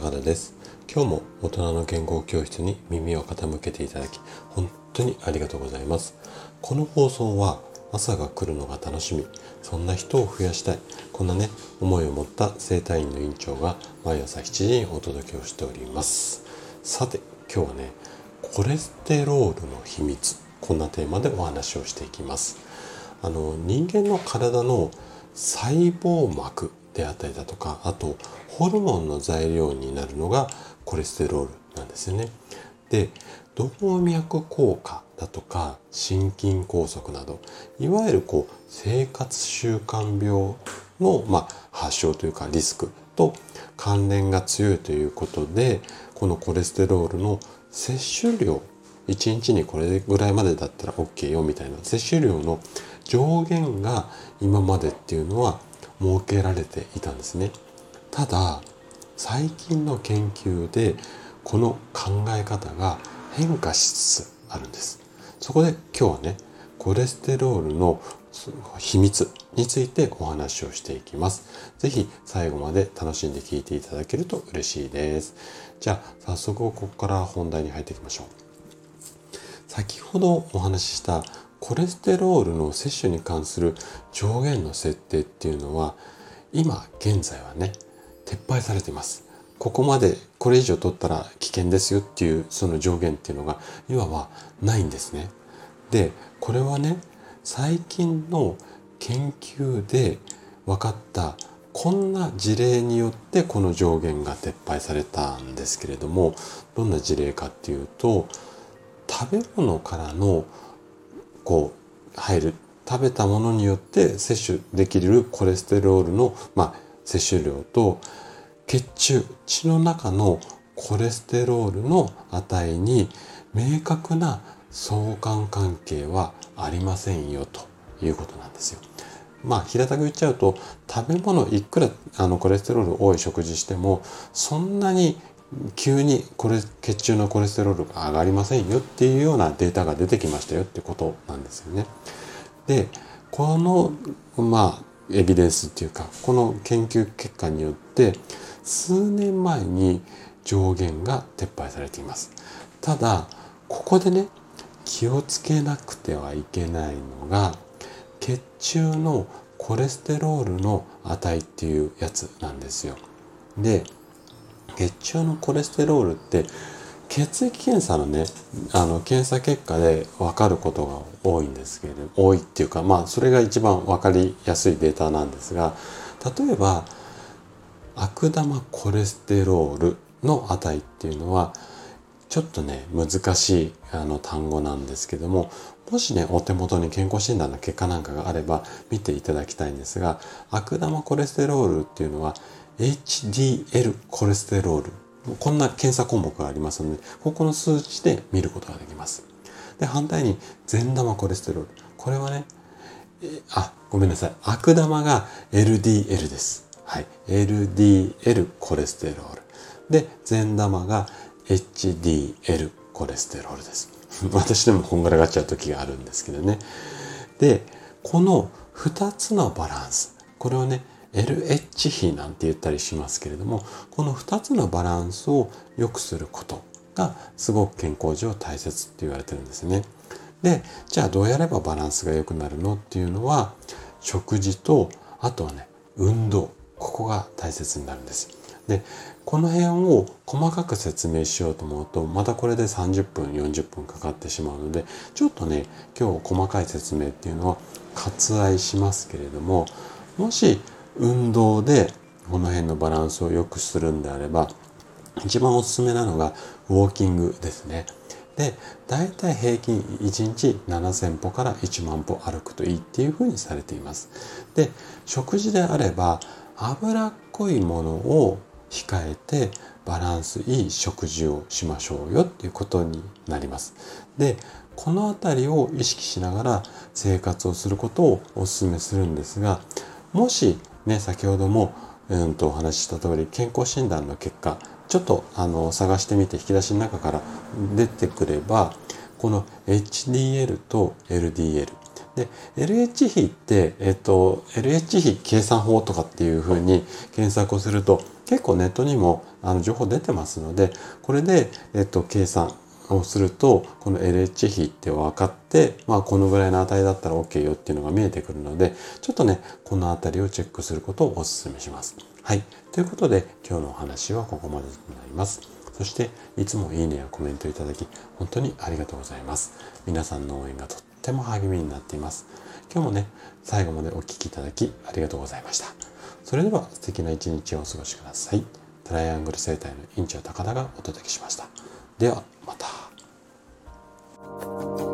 高田です。今日も大人の健康教室に耳を傾けていただき本当にありがとうございます。この放送は朝が来るのが楽しみ。そんな人を増やしたい。こんなね思いを持った生体院の院長が毎朝7時にお届けをしております。さて今日はねコレステロールの秘密。こんなテーマでお話をしていきます。あの人間の体の細胞膜。であったりだとかあとホルモンの材料になるのがコレステロールなんですよね。で動脈硬化だとか心筋梗塞などいわゆるこう生活習慣病の、まあ、発症というかリスクと関連が強いということでこのコレステロールの摂取量1日にこれぐらいまでだったら OK よみたいな摂取量の上限が今までっていうのは設けられていたんですね。ただ最近の研究でこの考え方が変化しつつあるんです。そこで今日はねコレステロールの秘密についてお話をしていきます。ぜひ最後まで楽しんで聞いていただけると嬉しいです。じゃあ早速ここから本題に入っていきましょう。先ほどお話ししたコレステロールの摂取に関する上限の設定っていうのは今現在はね撤廃されています。ここまでこれ以上取ったら危険ですよっていうその上限っていうのがいわばないんですね。でこれはね最近の研究で分かったこんな事例によってこの上限が撤廃されたんですけれどもどんな事例かっていうと食べ物からのこう入る食べたものによって摂取できるコレステロールの、まあ、摂取量と血中血の中のコレステロールの値に明確な相関関係はありませんよということなんですよ。まあ平たく言っちゃうと食べ物いくらあのコレステロール多い食事してもそんなに急にこれ血中のコレステロールが上がりませんよっていうようなデータが出てきましたよってことなんですよね。でこのまあエビデンスっていうかこの研究結果によって数年前に上限が撤廃されています。ただここでね気をつけなくてはいけないのが血中のコレステロールの値っていうやつなんですよ。で血中のコレステロールって血液検査のねあの検査結果で分かることが多いんですけれど多いっていうかまあそれが一番分かりやすいデータなんですが例えば悪玉コレステロールの値っていうのはちょっとね難しいあの単語なんですけどももしねお手元に健康診断の結果なんかがあれば見ていただきたいんですが悪玉コレステロールっていうのは HDL コレステロール。こんな検査項目がありますのでここの数値で見ることができます。で反対に善玉コレステロール。これはねあごめんなさい。悪玉が LDL です。はい。LDL コレステロール。で善玉が HDL コレステロールです。私でもこんがらがっちゃう時があるんですけどね。でこの2つのバランス。これをね LH 比なんて言ったりしますけれどもこの2つのバランスを良くすることがすごく健康上大切って言われてるんですね。でじゃあどうやればバランスが良くなるのっていうのは食事とあとはね運動ここが大切になるんです。でこの辺を細かく説明しようと思うとまたこれで30分40分かかってしまうのでちょっとね今日細かい説明っていうのは割愛しますけれどももし運動でこの辺のバランスを良くするんであれば一番おすすめなのがウォーキングですね。で大体平均1日7000歩から1万歩歩くといいっていうふうにされています。で食事であれば脂っこいものを控えてバランスいい食事をしましょうよっていうことになります。でこの辺りを意識しながら生活をすることをお勧めするんですがもしね、先ほども、うんとお話しした通り健康診断の結果ちょっとあの探してみて引き出しの中から出てくればこの HDL と LDL で LH 比って、えっと、LH 比計算法とかっていうふうに検索をすると結構ネットにもあの情報出てますのでこれで、えっと、計算をするとこの LH 比って分かって、まあ、このぐらいの値だったら OK よっていうのが見えてくるのでちょっとねこの辺りをチェックすることをお勧めします。はい。ということで今日のお話はここまでになります。そしていつもいいねやコメントいただき本当にありがとうございます。皆さんの応援がとっても励みになっています。今日もね、最後までお聴きいただきありがとうございました。それでは素敵な一日をお過ごしください。トライアングル生態の院長高田がお届けしました。ではまた。Bye.